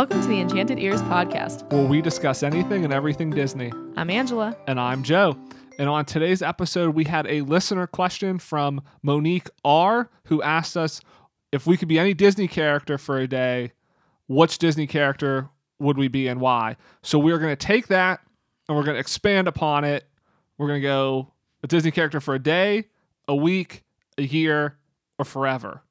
Welcome to the Enchanted Ears podcast. where we discuss anything and everything Disney. I'm Angela. And I'm Joe. And on today's episode, we had a listener question from Monique R, who asked us if we could be any Disney character for a day, which Disney character would we be and why? So we're going to take that and we're going to expand upon it. We're going to go a Disney character for a day, a week, a year, or forever.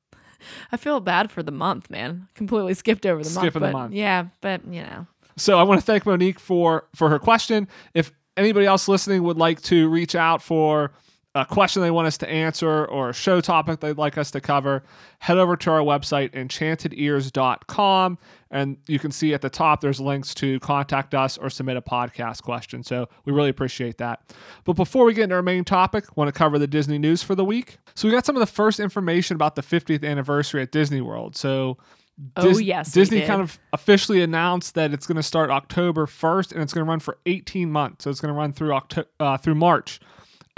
I feel bad for the month, man. Completely skipped over the month. Skipping the but month. Yeah, but you know. So I want to thank Monique for for her question. If anybody else listening would like to reach out for a question they want us to answer or a show topic they'd like us to cover, head over to our website enchantedears.com and you can see at the top there's links to contact us or submit a podcast question. So we really appreciate that. But before we get into our main topic, want to cover the Disney news for the week. So we got some of the first information about the 50th anniversary at Disney World. So Oh, yes, Disney kind of officially announced that it's going to start October 1st and it's going to run for 18 months. So it's going to run through Octo- uh, through March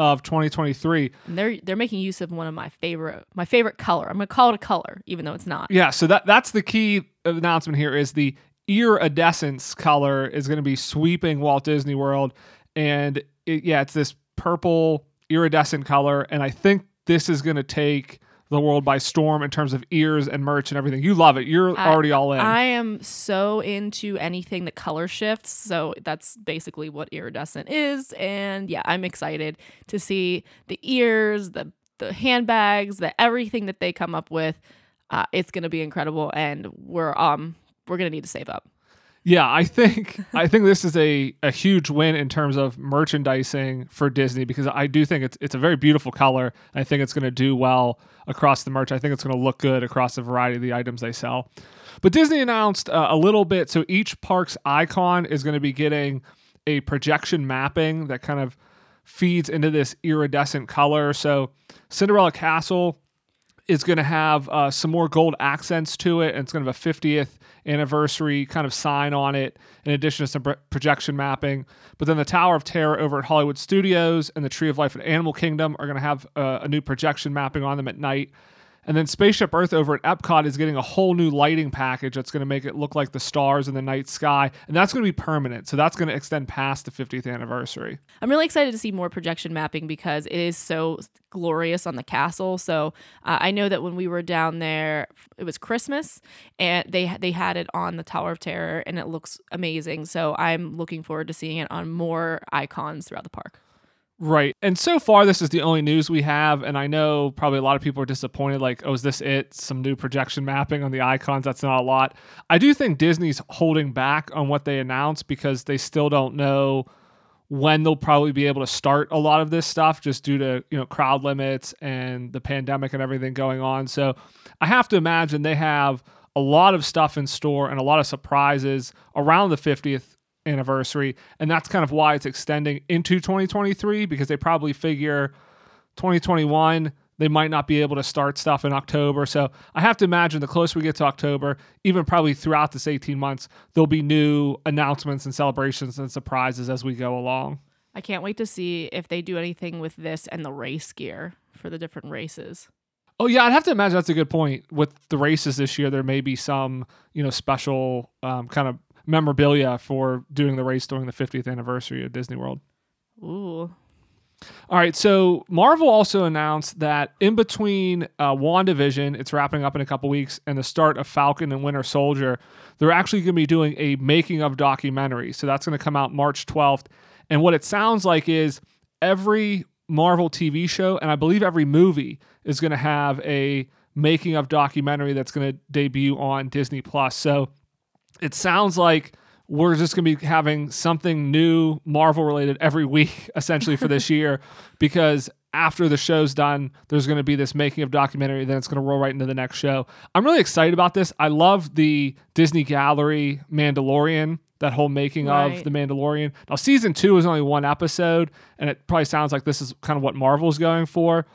of 2023. And they're they're making use of one of my favorite my favorite color. I'm gonna call it a color, even though it's not. Yeah, so that that's the key announcement here is the iridescence color is going to be sweeping Walt Disney World and it, yeah, it's this purple iridescent color and I think this is going to take the world by storm in terms of ears and merch and everything. You love it. You're I- already all in. I am so into anything that color shifts. So that's basically what iridescent is. And yeah, I'm excited to see the ears, the the handbags, the everything that they come up with. Uh, it's gonna be incredible, and we're um we're gonna need to save up. Yeah, I think I think this is a, a huge win in terms of merchandising for Disney because I do think it's it's a very beautiful color. I think it's going to do well across the merch. I think it's going to look good across a variety of the items they sell. But Disney announced uh, a little bit so each park's icon is going to be getting a projection mapping that kind of feeds into this iridescent color. So Cinderella Castle is going to have uh, some more gold accents to it, and it's going to have a 50th anniversary kind of sign on it, in addition to some pro- projection mapping. But then the Tower of Terror over at Hollywood Studios and the Tree of Life at Animal Kingdom are going to have uh, a new projection mapping on them at night. And then Spaceship Earth over at Epcot is getting a whole new lighting package that's going to make it look like the stars in the night sky. And that's going to be permanent. So that's going to extend past the 50th anniversary. I'm really excited to see more projection mapping because it is so glorious on the castle. So uh, I know that when we were down there, it was Christmas, and they they had it on the Tower of Terror, and it looks amazing. So I'm looking forward to seeing it on more icons throughout the park. Right. And so far, this is the only news we have. And I know probably a lot of people are disappointed like, oh, is this it? Some new projection mapping on the icons. That's not a lot. I do think Disney's holding back on what they announced because they still don't know when they'll probably be able to start a lot of this stuff just due to, you know, crowd limits and the pandemic and everything going on. So I have to imagine they have a lot of stuff in store and a lot of surprises around the 50th anniversary and that's kind of why it's extending into 2023 because they probably figure 2021 they might not be able to start stuff in October. So I have to imagine the closer we get to October, even probably throughout this 18 months, there'll be new announcements and celebrations and surprises as we go along. I can't wait to see if they do anything with this and the race gear for the different races. Oh yeah, I'd have to imagine that's a good point. With the races this year, there may be some you know special um, kind of memorabilia for doing the race during the 50th anniversary of Disney World. Ooh, All right, so Marvel also announced that in between uh, WandaVision, it's wrapping up in a couple weeks, and the start of Falcon and Winter Soldier, they're actually going to be doing a making of documentary. So that's going to come out March 12th. And what it sounds like is every Marvel TV show, and I believe every movie, is going to have a making of documentary that's going to debut on Disney Plus. So it sounds like we're just going to be having something new Marvel related every week essentially for this year because after the show's done there's going to be this making of documentary then it's going to roll right into the next show. I'm really excited about this. I love the Disney Gallery Mandalorian that whole making of the Mandalorian. Now season 2 is only one episode and it probably sounds like this is kind of what Marvel's going for.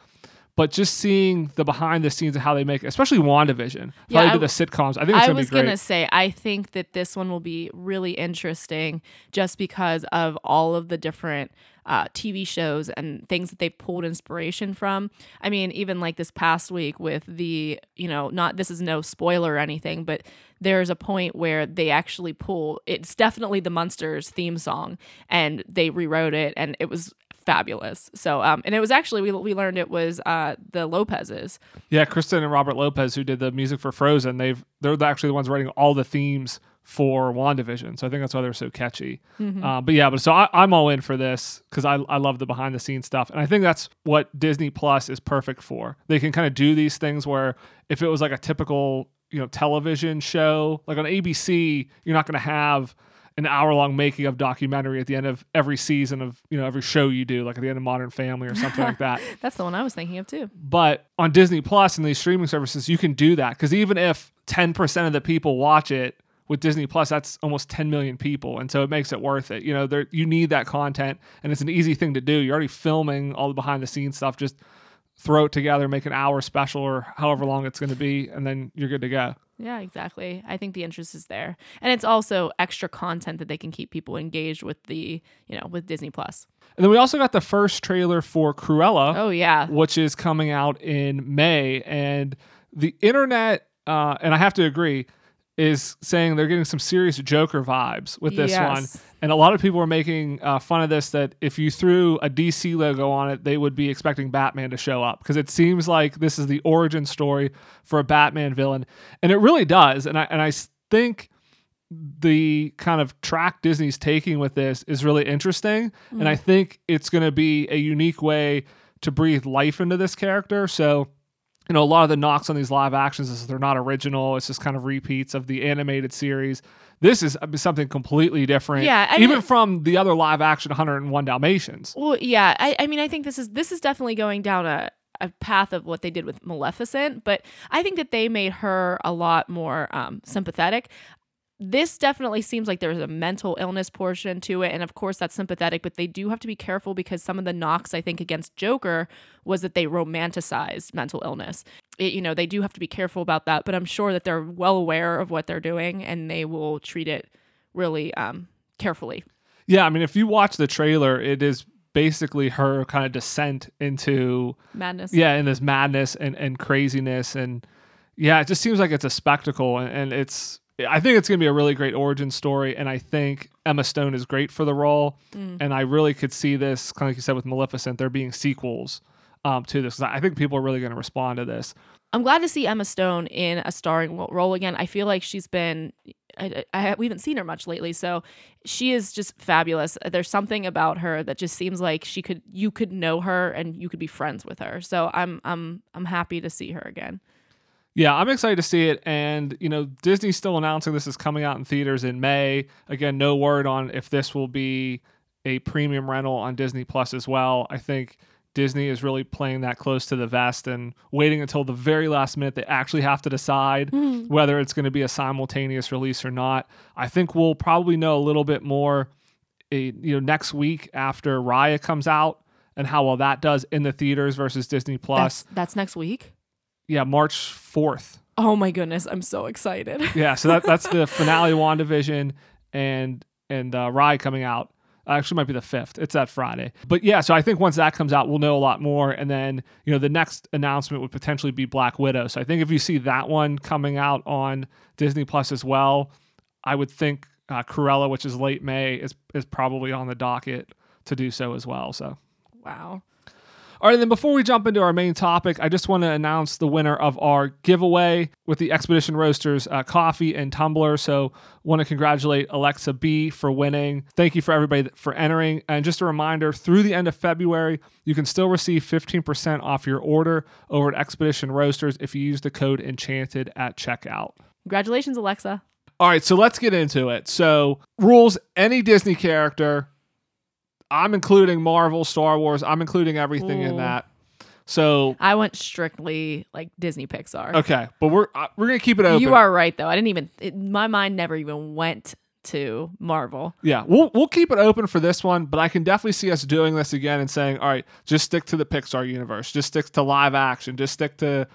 But just seeing the behind the scenes of how they make, it, especially WandaVision, Yeah, how they I- do the sitcoms, I think it's I gonna was be great. gonna say I think that this one will be really interesting just because of all of the different uh, TV shows and things that they pulled inspiration from. I mean, even like this past week with the, you know, not this is no spoiler or anything, but there's a point where they actually pull it's definitely the Munsters theme song and they rewrote it and it was fabulous. So um and it was actually we we learned it was uh the Lopez's. Yeah, Kristen and Robert Lopez, who did the music for Frozen, they've they're actually the ones writing all the themes for WandaVision. So I think that's why they're so catchy. Uh, but yeah, but so I, I'm all in for this because I, I love the behind the scenes stuff. And I think that's what Disney Plus is perfect for. They can kind of do these things where if it was like a typical, you know, television show, like on ABC, you're not going to have an hour long making of documentary at the end of every season of, you know, every show you do, like at the end of Modern Family or something like that. That's the one I was thinking of too. But on Disney Plus and these streaming services, you can do that because even if 10% of the people watch it with Disney Plus, that's almost 10 million people. And so it makes it worth it. You know, there, you need that content and it's an easy thing to do. You're already filming all the behind the scenes stuff. Just throw it together, make an hour special or however long it's going to be, and then you're good to go. Yeah, exactly. I think the interest is there. And it's also extra content that they can keep people engaged with the, you know, with Disney Plus. And then we also got the first trailer for Cruella. Oh yeah. which is coming out in May. And the internet, uh, and I have to agree, is saying they're getting some serious Joker vibes with this Yes. one. And a lot of people are making uh, fun of this that if you threw a DC logo on it, they would be expecting Batman to show up because it seems like this is the origin story for a Batman villain. And it really does. And I, and I think the kind of track Disney's taking with this is really interesting. And I think it's going to be a unique way to breathe life into this character. So, you know, a lot of the knocks on these live actions is they're not original. It's just kind of repeats of the animated series. This is something completely different. Yeah, I even mean- from the other live action 101 Dalmatians. Well, yeah. I, I mean, I think this is this is definitely going down a, a path of what they did with Maleficent, but I think that they made her a lot more um, sympathetic. This definitely seems like there's a mental illness portion to it, and of course that's sympathetic. But they do have to be careful because some of the knocks I think against Joker was that they romanticized mental illness. It, you know, they do have to be careful about that. But I'm sure that they're well aware of what they're doing, and they will treat it really um, carefully. Yeah, I mean, if you watch the trailer, it is basically her kind of descent into Madness. yeah, in this madness and, and craziness. And yeah, it just seems like it's a spectacle. And, and it's, I think it's going to be a really great origin story. And I think Emma Stone is great for the role. And I really could see this, kind of like you said with Maleficent, there being sequels um, to this. I think people are really going to respond to this. I'm glad to see Emma Stone in a starring role again. I feel like she's been, I, I, we haven't seen her much lately, so she is just fabulous. There's something about her that just seems like she could, you could know her and you could be friends with her. So I'm, I'm, I'm happy to see her again. Yeah, I'm excited to see it. And, you know, Disney's still announcing this is coming out in theaters in May. Again, no word on if this will be a premium rental on Disney Plus as well. I think Disney is really playing that close to the vest and waiting until the very last minute they actually have to decide whether it's going to be a simultaneous release or not. I think we'll probably know a little bit more eh, you know next week after Raya comes out and how well that does in the theaters versus Disney Plus. That's, that's next week. Yeah, March 4th. Oh my goodness, I'm so excited. Yeah, so that that's the finale WandaVision and and uh, Raya coming out. Actually, might be the fifth. It's that Friday. But yeah, so I think once that comes out, we'll know a lot more. And then you know the next announcement would potentially be Black Widow. So I think if you see that one coming out on Disney Plus as well, I would think uh, Cruella, which is late May, is is probably on the docket to do so as well. So. wow. All right, then before we jump into our main topic, I just want to announce the winner of our giveaway with the Expedition Roasters uh, coffee and tumbler. So, want to congratulate Alexa B for winning. Thank you for everybody for entering. And just a reminder through the end of February, you can still receive 15% off your order over at Expedition Roasters if you use the code Enchanted at checkout. Congratulations, Alexa. All right, so let's get into it. So, rules any Disney character. I'm including Marvel, Star Wars. I'm including everything in that. So, I went strictly like Disney Pixar. okay, but we're uh, we're going to keep it open. You are right though. I didn't even it, my mind never even went to Marvel. Yeah, we'll we'll keep it open for this one, but I can definitely see us doing this again and saying, "All right, just stick to the Pixar universe. Just stick to live action. Just stick to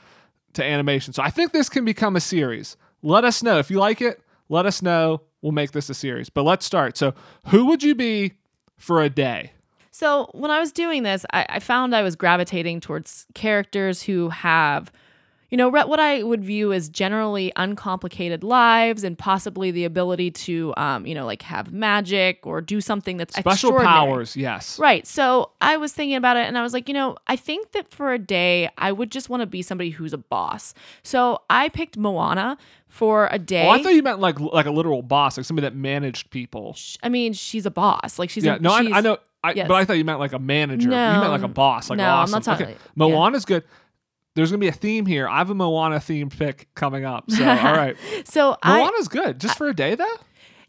to animation." So, I think this can become a series. Let us know if you like it. Let us know. We'll make this a series. But let's start. So, who would you be for a day? So when I was doing this, I, I found I was gravitating towards characters who have, you know, what I would view as generally uncomplicated lives and possibly the ability to, um, you know, like have magic or do something that's Special powers, yes. Right. So I was thinking about it and I was like, you know, I think that for a day, I would just want to be somebody who's a boss. So I picked Moana for a day. Oh, I thought you meant like like a literal boss, like somebody that managed people. I mean, she's a boss. Like she's yeah, a, no, I, she's, I know. I, yes. But I thought you meant like a manager. you meant like a boss. Like No, I'm awesome. not talking- okay. yeah. Moana's good. There's gonna be a theme here. I have a Moana themed pick coming up. So all right, So I, Moana's good. Just for a day though.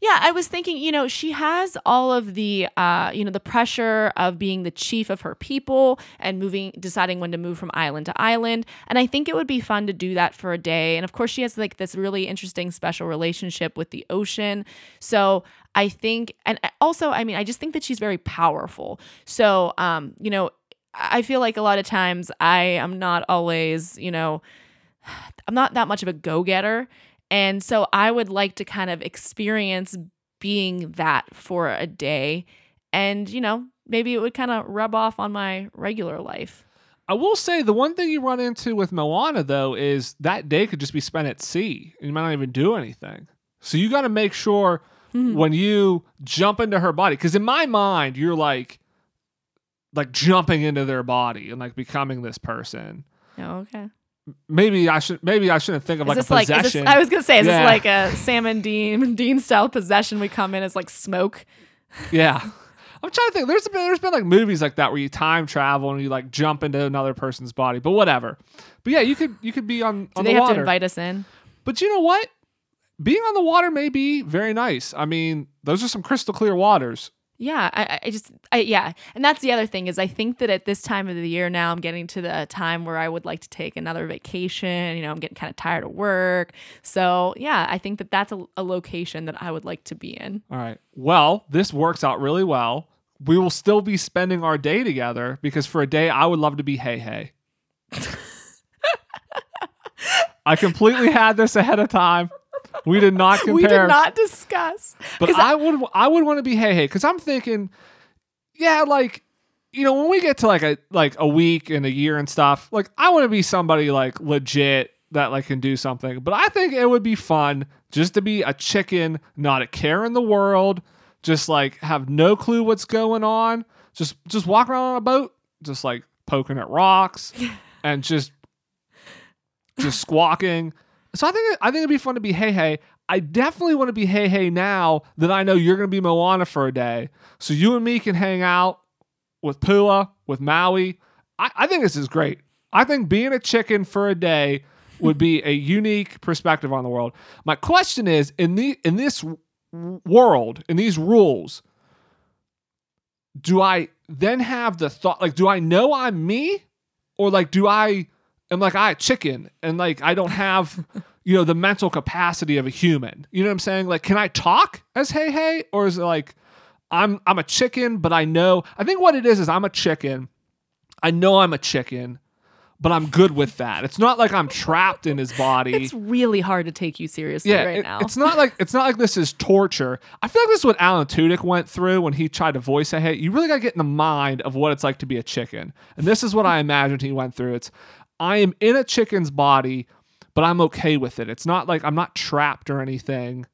Yeah, I was thinking, you know, she has all of the, uh, you know, the pressure of being the chief of her people and moving, deciding when to move from island to island. And I think it would be fun to do that for a day. And of course, she has like this really interesting special relationship with the ocean. So I think, and also, I mean, I just think that she's very powerful. So, um, you know, I feel like a lot of times I am not always, you know, I'm not that much of a go getter. And so I would like to kind of experience being that for a day. And, you know, maybe it would kind of rub off on my regular life. I will say the one thing you run into with Moana though is that day could just be spent at sea and you might not even do anything. So you got to make sure Hmm. when you jump into her body, because in my mind you're like, like jumping into their body and like becoming this person. Oh, okay. Maybe I should. Maybe I shouldn't think of Is like a like, possession. this, I was to say, is Yeah. this like a Sam and Dean, Dean style possession? We come in as like smoke. Yeah. I'm trying to think. There's been there's been like movies like that where you time travel and you like jump into another person's body, but whatever. But yeah, you could you could be on Do on they the have water. to invite us in? but you know what? Being on the water may be very nice. I mean, those are some crystal clear waters. Yeah, I, I- just, I, yeah, and that's the other thing is I think that at this time of the year now I'm getting to the time where I would like to take another vacation. You know, I'm getting kind of tired of work, so yeah, I think that that's a, a location that I would like to be in. All right. Well, this works out really well. We will still be spending our day together because for a day I would love to be Heihei. I completely had this ahead of time. We did not compare. We did not discuss, But 'Cause I would I would want to be Heihei because I'm thinking, yeah, like you know when we get to like a like a week and a year and stuff, like I want to be somebody like legit that like can do something. But I think it would be fun just to be a chicken, not a care in the world, just like have no clue what's going on, just just walk around on a boat, just like poking at rocks, and just just squawking. So I think I think it'd be fun to be Heihei. I definitely want to be Heihei now that I know you're gonna be Moana for a day. So you and me can hang out with Pua, with Maui. I, I think this is great. I think being a chicken for a day would be a unique perspective on the world. My question is in the in this world, in these rules, do I then have the thought like do I know I'm me? Or like do I am like I chicken and like I don't have you know the mental capacity of a human. You know what I'm saying? Like can I talk as Heihei or is it like I'm I'm a chicken but I know I think what it is is I'm a chicken. I know I'm a chicken, but I'm good with that. It's not like I'm trapped in his body. it's really hard to take you seriously yeah, right it- now. it's not like it's not like this is torture. I feel like this is what Alan Tudyk went through when he tried to voice a hate. You really got to get in the mind of what it's like to be a chicken, and this is what I imagined he went through. It's I am in a chicken's body, but I'm okay with it. It's not like I'm not trapped or anything.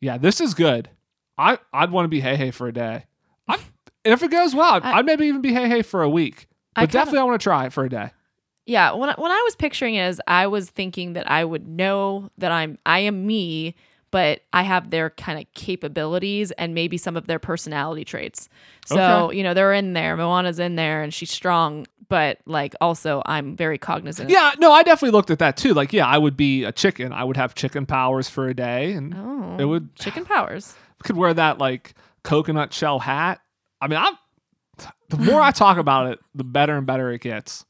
Yeah, this is good. I I'd want to be Heihei for a day. I if it goes well, I'd, I- I'd maybe even be Heihei for a week. I But kinda- definitely, I want to try it for a day. Yeah, when I, when I was picturing it as I was thinking that I would know that I'm I am me, but I have their kind of capabilities and maybe some of their personality traits. So, Okay. you know, they're in there. Moana's in there and she's strong, but like also I'm very cognizant. Yeah, no, I definitely looked at that too. Like, yeah, I would be a chicken. I would have chicken powers for a day, and Oh. it would chicken powers. could wear that like coconut shell hat. I mean, I'm the more I talk about it, the better and better it gets.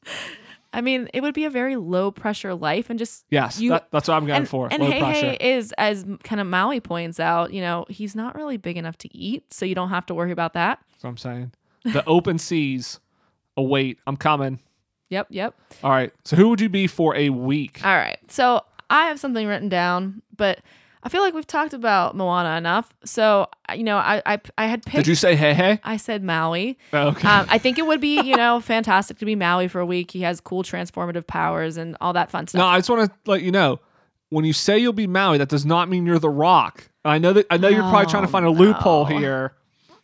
I mean, it would be a very low pressure life and just Yes, You- that, that's what I'm going and, for. and Low hey pressure. hey is as kind of Maui points out, you know, he's not really big enough to eat, so you don't have to worry about that. That's what I'm saying. The open seas await. I'm coming. Yep, yep. All right. So who would you be for a week? All right. So I have something written down, but I feel like we've talked about Moana enough. So, you know, I I, I had picked Did you say Heihei? I said Maui. Okay. Um, I think it would be, you know, fantastic to be Maui for a week. He has cool transformative powers and all that fun stuff. no, I just want to let you know. When you say you'll be Maui, that does not mean you're the Rock. I know that I know you're probably trying to Oh, find a loophole no. here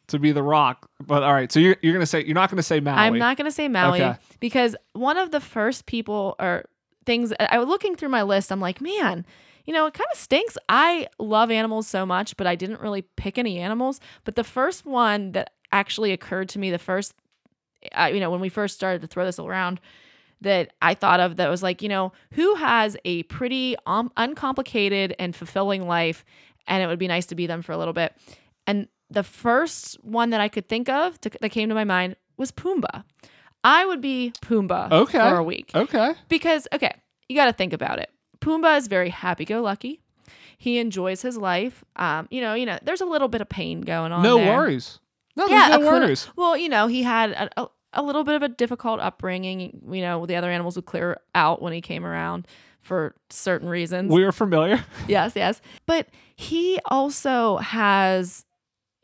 to be the Rock. But all right, so you're you're gonna say you're not gonna say Maui. I'm not going to say Maui Okay. because one of the first people or things I was looking through my list, I'm like, man, you know, it kind of stinks. I love animals so much, but I didn't really pick any animals. But the first one that actually occurred to me, the first, uh, you know, when we first started to throw this around, that I thought of that was like, you know, who has a pretty um, uncomplicated and fulfilling life, and it would be nice to be them for a little bit. And the first one that I could think of to, that came to my mind was Pumbaa. I would be Pumbaa Okay. for a week Okay. because okay, you got to think about it. Pumbaa is very happy-go-lucky. He enjoys his life. Um, you know, you know, there's a little bit of pain going on. No there. worries. No, Yeah, there's no worries. Well, you know, he had a, a, a little bit of a difficult upbringing. You know, the other animals would clear out when he came around for certain reasons. We are familiar. yes, yes. But he also has.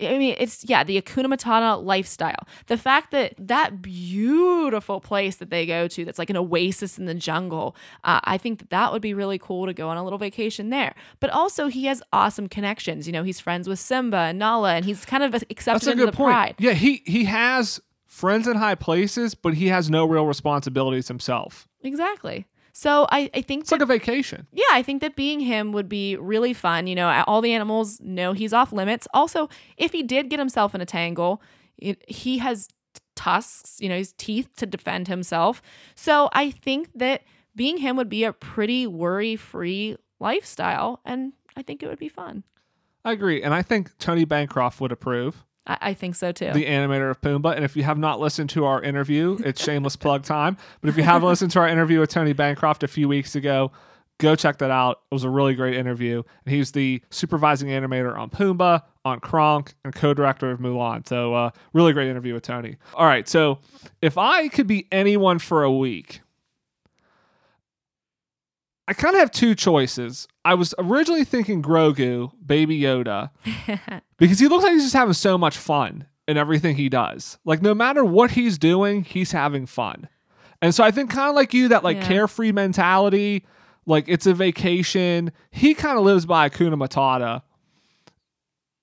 I mean, it's yeah, the Hakuna Matata lifestyle. The fact that that beautiful place that they go to, that's like an oasis in the jungle, uh, I think that that would be really cool to go on a little vacation there. But also, he has awesome connections. You know, he's friends with Simba and Nala, and he's kind of accepted That's a into good the point. pride. Yeah, he he has friends in high places, but he has no real responsibilities himself. Exactly. So I, I think It's that like a vacation. yeah, I think that being him would be really fun. You know, all the animals know he's off limits. Also, if he did get himself in a tangle, it, he has tusks, you know, his teeth to defend himself. So I think that being him would be a pretty worry free lifestyle. And I think it would be fun. I agree, and I think Tony Bancroft would approve. I, I think so too. the animator of Pumbaa. And if you have not listened to our interview, it's shameless plug time. But if you haven't listened to our interview with Tony Bancroft a few weeks ago, go check that out. It was a really great interview. And he's the supervising animator on Pumbaa, on Kronk, and co-director of Mulan. So uh, really great interview with Tony. All right, so if I could be anyone for a week, I kind of have two choices. I was originally thinking Grogu, Baby Yoda, because he looks like he's just having so much fun in everything he does. Like no matter what he's doing, he's having fun. And so I think kind of like you, that like Yeah. carefree mentality, like it's a vacation. He kind of lives by Hakuna Matata,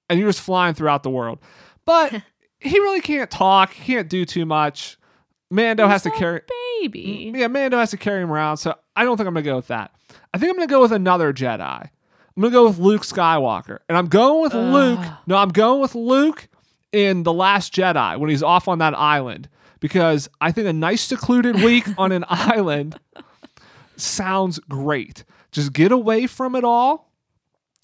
and you're just flying throughout the world. But he really can't talk. He can't do too much. Mando has to carry. baby. Mm, yeah, Mando has to carry him around. So I don't think I'm gonna go with that. I think I'm gonna go with another Jedi. I'm gonna go with Luke Skywalker, and I'm going with Luke. No, I'm going with Luke in the Last Jedi when he's off on that island because I think a nice secluded week on an island sounds great. Just get away from it all.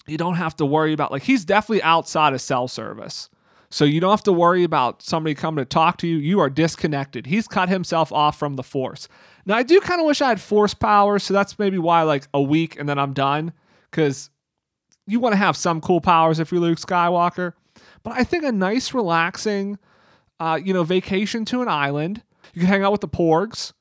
You don't have to worry about like he's definitely outside of cell service. So you don't have to worry about somebody coming to talk to you. You are disconnected. He's cut himself off from the force. Now I do kind of wish I had force powers, so that's maybe why like a week and then I'm done cuz you want to have some cool powers if you're Luke Skywalker. But I think a nice relaxing uh, you know, vacation to an island. You can hang out with the porgs.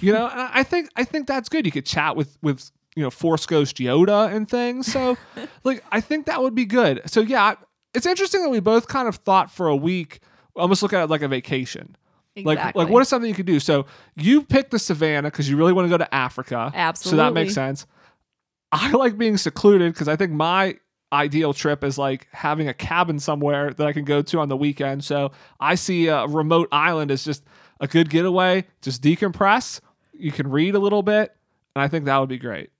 You know, and I think I think that's good. You could chat with with you know Force Ghost Yoda and things. So, like, I think that would be good. So yeah, it's interesting that we both kind of thought for a week, almost look at it like a vacation. Like, Exactly. like what is something you could do? So you pick the savannah because you really want to go to Africa. Absolutely. So that makes sense. I like being secluded because I think my ideal trip is like having a cabin somewhere that I can go to on the weekend. So I see a remote island as just a good getaway. Just decompress. You can read a little bit, and I think that would be great.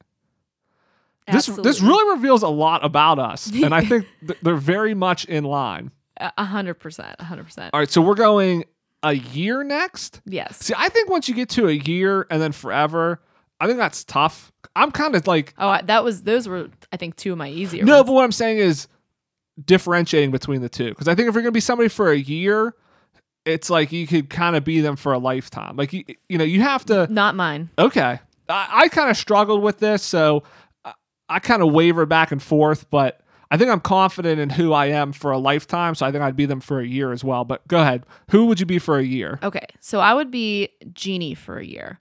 This this really reveals a lot about us, and I think th- they're very much in line. A hundred percent, a hundred percent. All right, so we're going a year next. Yes. See, I think once you get to a year and then forever, I think that's tough. I'm kind of like Oh, that was those were I think two of my easier. no, ones. but what I'm saying is differentiating between the two because I think if you're gonna be somebody for a year, it's like you could kind of be them for a lifetime. Like you, you know, you have to. not mine. Okay, I, I kind of struggled with this, so I, I kind of wavered back and forth, but. I think I'm confident in who I am for a lifetime, so I think I'd be them for a year as well. But go ahead. Who would you be for a year? Okay, so I would be genie for a year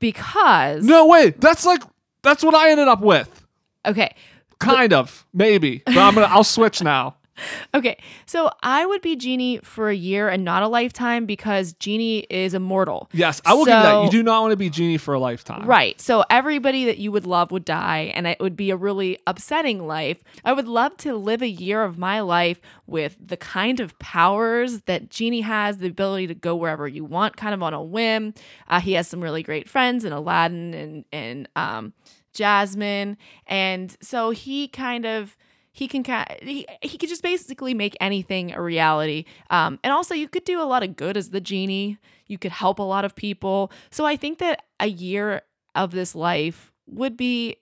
because No, wait. That's like that's what I ended up with. okay, Kind of, maybe. But I'm gonna I'll switch now. Okay, so I would be Genie for a year and not a lifetime because Genie is immortal. Yes, I will give you that. You do not want to be genie for a lifetime. Right. So everybody that you would love would die, and it would be a really upsetting life. I would love to live a year of my life with the kind of powers that Genie has the ability to go wherever you want, kind of on a whim. Uh, he has some really great friends in Aladdin and, and um, Jasmine. And so he kind of. He can he, he could just basically make anything a reality. Um, and also you could do a lot of good as the genie. You could help a lot of people. So I think that a year of this life would be,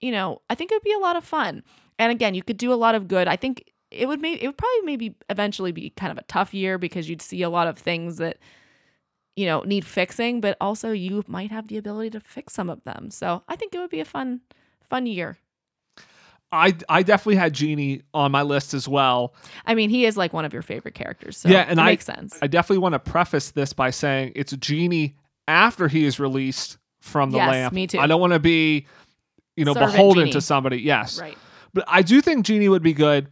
you know, I think it would be a lot of fun. And again, you could do a lot of good. I think it would maybe it would probably maybe eventually be kind of a tough year because you'd see a lot of things that you know need fixing, but also you might have the ability to fix some of them. So I think it would be a fun fun year. I I definitely had genie on my list as well. I mean, he is like one of your favorite characters. So Yeah, and it I- makes sense. I definitely want to preface this by saying it's genie after he is released from the Yes, lamp. me too. I don't want to be, you know, Servant beholden genie. to somebody. Yes, right. but I do think genie would be good.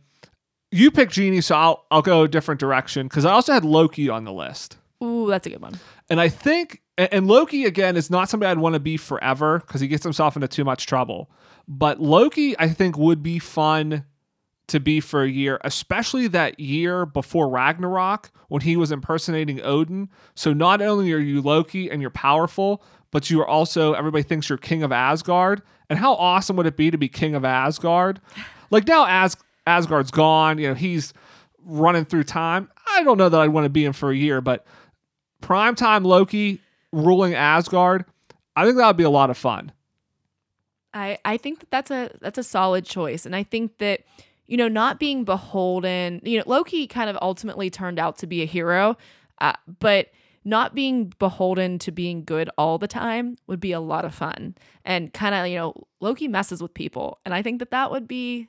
You pick genie, so I'll I'll go a different direction because I also had Loki on the list. Ooh, that's a good one. And I think, and Loki again is not somebody I'd want to be forever because he gets himself into too much trouble. But Loki, I think, would be fun to be for a year, especially that year before Ragnarok when he was impersonating Odin. So not only are you Loki and you're powerful, but you are also, everybody thinks you're king of Asgard. And how awesome would it be to be king of Asgard? Like now, As- Asgard's gone, you know, he's running through time. I don't know that I'd want to be him for a year, but primetime Loki ruling Asgard, I think that would be a lot of fun. I I think that that's a that's a solid choice, and I think that you know not being beholden. You know, Loki kind of ultimately turned out to be a hero, uh, but not being beholden to being good all the time would be a lot of fun. And kind of you know Loki messes with people, and I think that that would be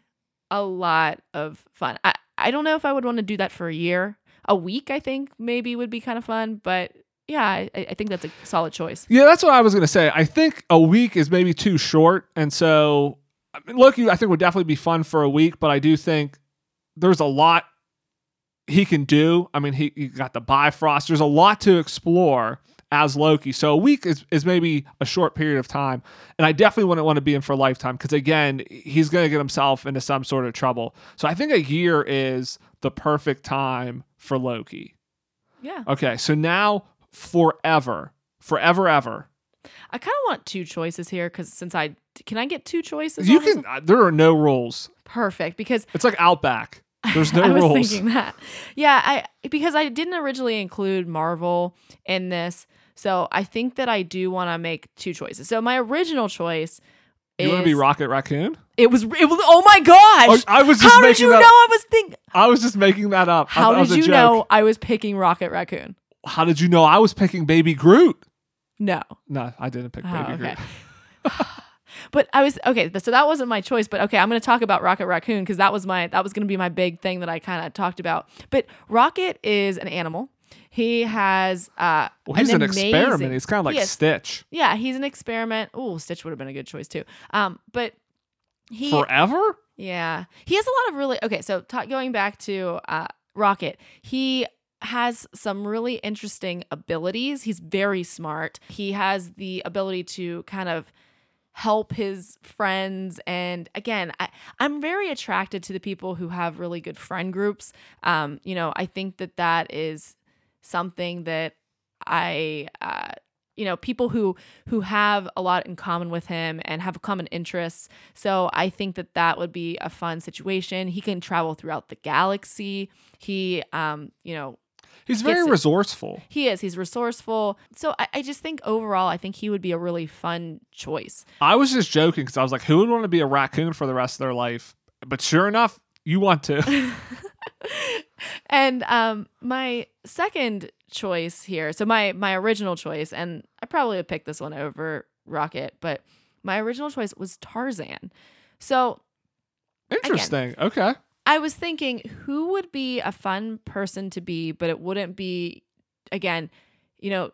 a lot of fun. I I don't know if I would want to do that for a year. A week, I think maybe would be kind of fun, but yeah, I, I think that's a solid choice. Yeah, that's what I was going to say. I think a week is maybe too short. And so, I mean, Loki, I think, would definitely be fun for a week, but I do think there's a lot he can do. I mean, he, he got the Bifrost. There's a lot to explore as Loki. So a week is, is maybe a short period of time. And I definitely wouldn't want to be in for a lifetime because, again, he's going to get himself into some sort of trouble. So I think a year is the perfect time for Loki. Yeah, Okay, so now forever, forever, ever. I kind of want two choices here because since I can I get two choices? You can. uh, There are no rules. perfect because It's like Outback. There's no I was thinking that. Yeah, I because I didn't originally include Marvel in this, so I think that I do want to make two choices. So my original choice You is want to be Rocket Raccoon? it was it was oh my gosh. I was just How did you that. know I was think? I was just making that up. I How was did you joke. know I was picking Rocket Raccoon? How did you know I was picking Baby Groot? No. No, I didn't pick Oh, Baby okay. Groot. But I was okay, so that wasn't my choice. But okay, I'm going to talk about Rocket Raccoon because that was my that was going to be my big thing that I kind of talked about. But Rocket is an animal. He has uh, Well, he's an, amazing- experiment. He's kind of like he Stitch. Yeah, he's an experiment. Oh, Stitch would have been a good choice too. Um, but he Forever? yeah, he has a lot of really okay. So ta going back to uh, Rocket, he has some really interesting abilities. He's very smart. He has the ability to kind of help his friends. And again I, i'm very attracted to the people who have really good friend groups. Um you know i think that that is something that i uh you know people who who have a lot in common with him and have common interests. So i think that that would be a fun situation. He can travel throughout the galaxy. He um you know He's very resourceful. he is he's resourceful so I, I just think overall i think he would be a really fun choice I was just joking because I was like, who would want to be a raccoon for the rest of their life? But sure enough, you want to. and um my second choice here so my my original choice and i probably would pick this one over rocket but my original choice was tarzan so Interesting. Okay. I was thinking who would be a fun person to be but it wouldn't be again you know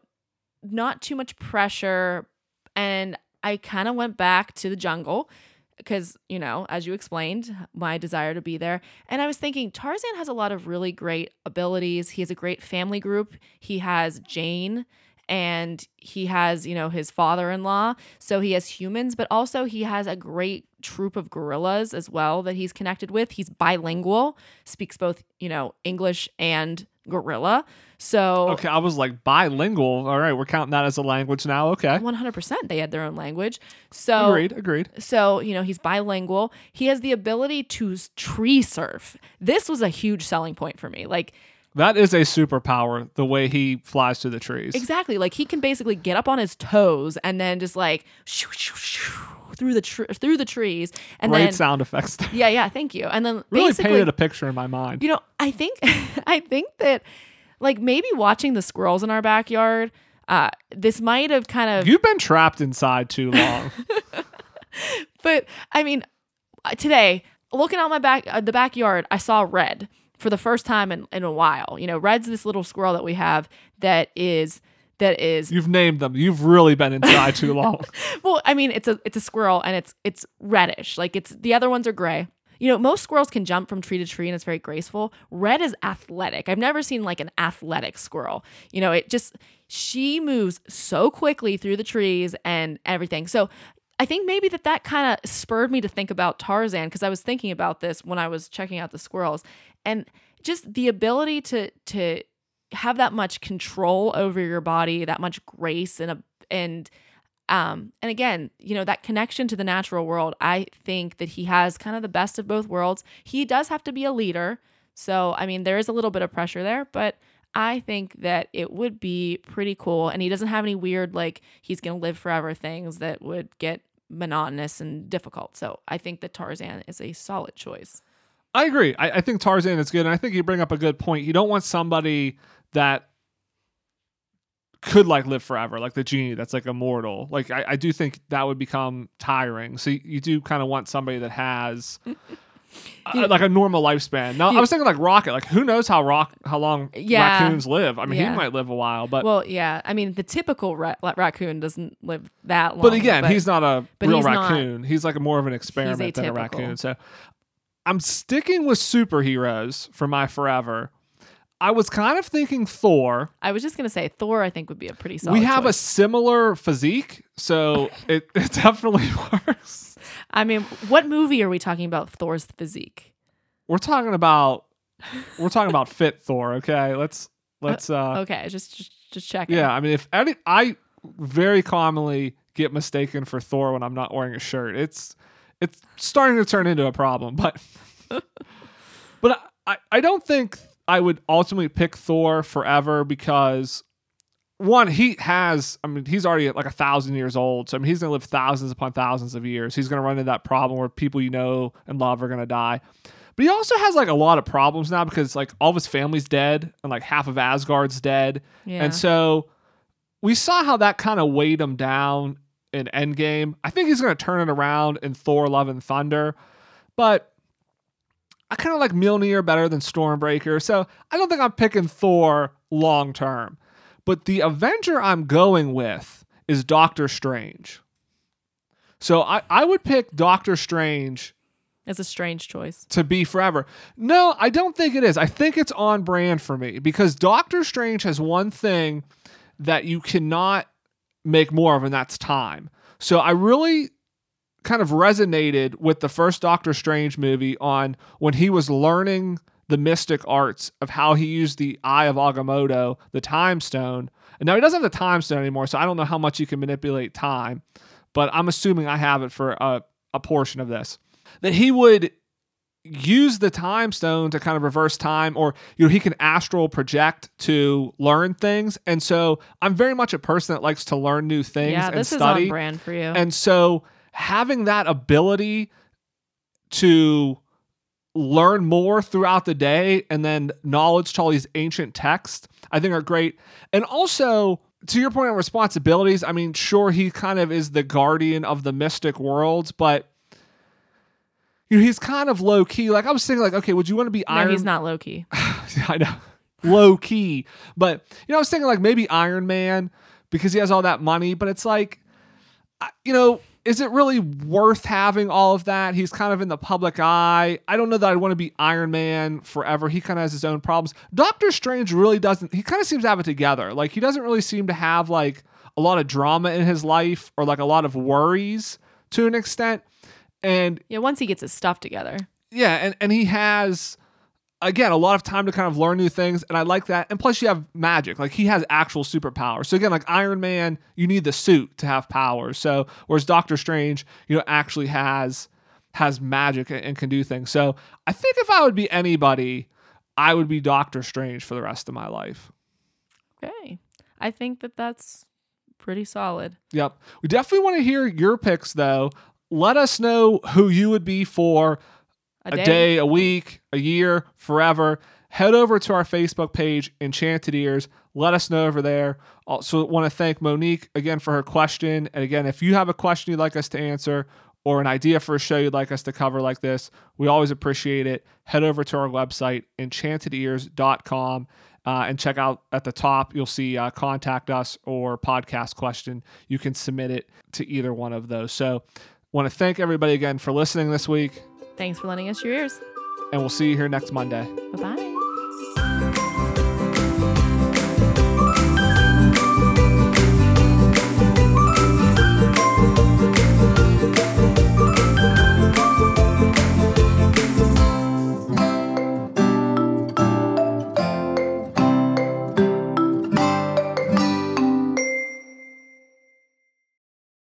not too much pressure and i kind of went back to the jungle because, you know, as you explained, my desire to be there. And I was thinking Tarzan has a lot of really great abilities. He has a great family group. He has Jane and he has, you know, his father in law. So he has humans, but also he has a great troop of gorillas as well that he's connected with. He's bilingual, speaks both, you know, English and gorilla. So Okay, I was like bilingual. All right, we're counting that as a language now. Okay. 100% they had their own language. So Agreed, agreed. So, you know, he's bilingual. He has the ability to tree surf. This was a huge selling point for me. Like, That is a superpower, the way he flies through the trees. exactly. Like, he can basically get up on his toes and then just like shoo, shoo, shoo, through the tr- through the trees. And Great then, sound effects. yeah, yeah, thank you. And then really painted a picture in my mind. you know, I think, I think that like maybe watching the squirrels in our backyard, uh, this might have kind of You've been trapped inside too long. But I mean, uh, today looking out my back uh, the backyard, I saw Red for the first time in, in a while. You know, Red's this little squirrel that we have that is that is You've named them. You've really been inside too long. well. I mean, it's a it's a squirrel and it's it's reddish. Like it's the other ones are gray. You know, most squirrels can jump from tree to tree and it's very graceful. Red is athletic. I've never seen like an athletic squirrel. You know, it just she moves so quickly through the trees and everything. So I think maybe that that kind of spurred me to think about Tarzan because I was thinking about this when I was checking out the squirrels and just the ability to to have that much control over your body, that much grace and a and um and again, you know, that connection to the natural world. I think that he has kind of the best of both worlds. He does have to be a leader. So, I mean, there is a little bit of pressure there, but I think that it would be pretty cool. And he doesn't have any weird, like, he's going to live forever things that would get monotonous and difficult. So I think that Tarzan is a solid choice. I agree. I, I think Tarzan is good, and I think you bring up a good point. You don't want somebody that could like live forever, like the genie that's like immortal. Like I, I do think that would become tiring. So you, you do kind of want somebody that has uh, like a normal lifespan. Now I was thinking like Rocket. Like who knows how rock how long Yeah. raccoons live? I mean, he might live a while, but Well, yeah. I mean, the typical ra- raccoon doesn't live that long. but again, he's not a real he's not- raccoon. he's like a more of an experiment than a raccoon. So I'm sticking with superheroes for my forever. I was kind of thinking Thor. I was just gonna say Thor. I think would be a pretty solid. we have a similar physique, so it, it definitely works. I mean, what movie are we talking about? Thor's physique. We're talking about we're talking about fit Thor, okay? Let's let's uh Okay, just just, just checking. yeah, I mean if any I very commonly get mistaken for Thor when I'm not wearing a shirt. It's it's starting to turn into a problem, but but I, I don't think I would ultimately pick Thor forever because one, he has I mean, he's already like a thousand years old. So I mean he's gonna live thousands upon thousands of years. He's gonna run into that problem where people you know and love are gonna die. But he also has like a lot of problems now because like all of his family's dead and like half of Asgard's dead. Yeah. And so we saw how that kind of weighed him down in Endgame. I think he's going to turn it around in Thor Love and Thunder. But I kind of like Mjolnir better than Stormbreaker. So I don't think I'm picking Thor long term. But the Avenger I'm going with is Doctor Strange. So I, I would pick Doctor Strange it's a strange choice. to be forever. No, I don't think it is. I think it's on brand for me because Doctor Strange has one thing that you cannot make more of, and that's time. So I really kind of resonated with the first Doctor Strange movie on when he was learning the mystic arts of how he used the Eye of Agamotto, the Time Stone. And now he doesn't have the Time Stone anymore, so I don't know how much you can manipulate time, but I'm assuming I have it for a, a portion of this. That he would use the time stone to kind of reverse time or you know he can astral project to learn things and so i'm very much a person that likes to learn new things yeah, and this is study on brand for you. and so having that ability to learn more throughout the day and then knowledge to all these ancient texts, I think are great. And also, to your point on responsibilities, I mean, sure, he kind of is the guardian of the mystic worlds, but you know, he's kind of low key. Like I was thinking, like, okay, would you want to be no, Iron? he's not low key. I know, low key. But you know, I was thinking like maybe Iron Man because he has all that money. But it's like, you know, is it really worth having all of that? He's kind of in the public eye. I don't know that I'd want to be Iron Man forever. He kind of has his own problems. Doctor Strange really doesn't, he kind of seems to have it together. Like, he doesn't really seem to have like a lot of drama in his life or like a lot of worries to an extent. And Yeah, once he gets his stuff together. yeah, and, and he has again a lot of time to kind of learn new things, and I like that. And plus, you have magic; like he has actual superpowers. So again, like Iron Man, you need the suit to have powers. So whereas Doctor Strange, you know, actually has has magic and, and can do things. So I think if I would be anybody, I would be Doctor Strange for the rest of my life. Okay. I think that that's pretty solid. Yep. We definitely want to hear your picks, though. Let us know who you would be for A, a day, a week, a year, forever. Head over to our Facebook page, Enchanted Ears. Let us know over there. Also, want to thank Monique again for her question. And again, if you have a question you'd like us to answer or an idea for a show you'd like us to cover like this, we always appreciate it. Head over to our website, enchantedears.com, uh, and check out at the top. You'll see uh, contact us or podcast question. You can submit it to either one of those. So, want to thank everybody again for listening this week Thanks for lending us your ears. and we'll see you here next Monday. Bye bye.